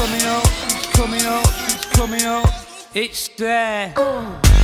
coming up, coming up, coming up. It's there. Oh.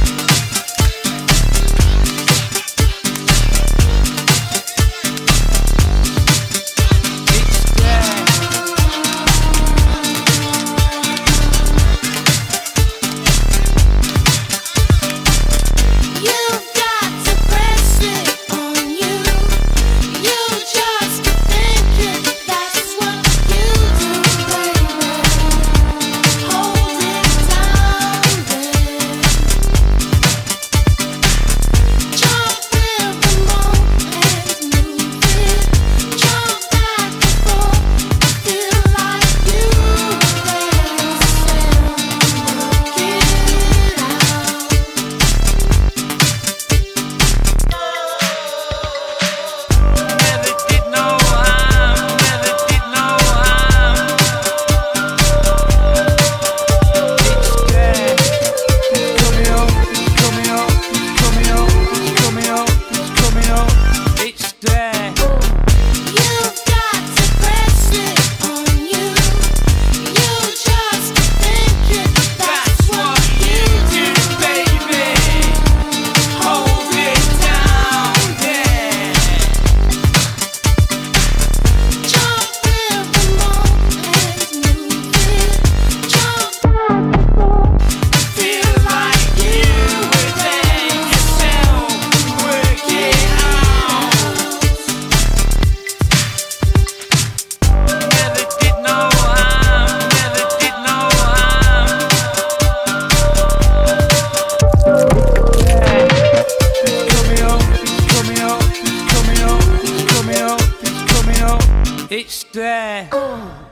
It's there. You've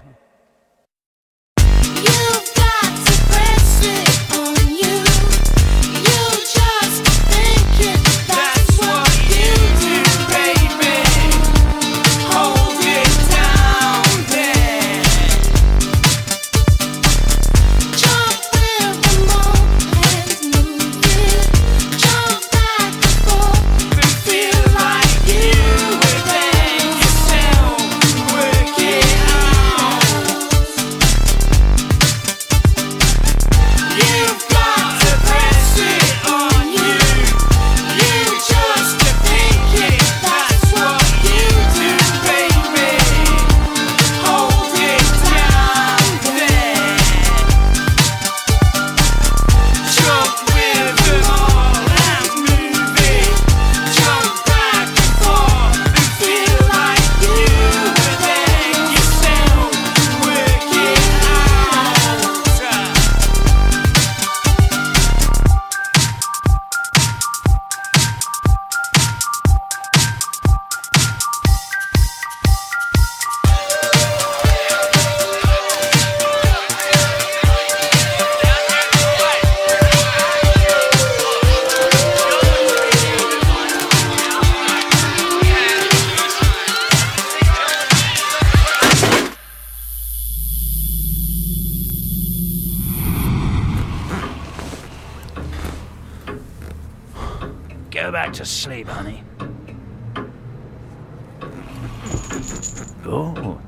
Go back to sleep, honey. Oh,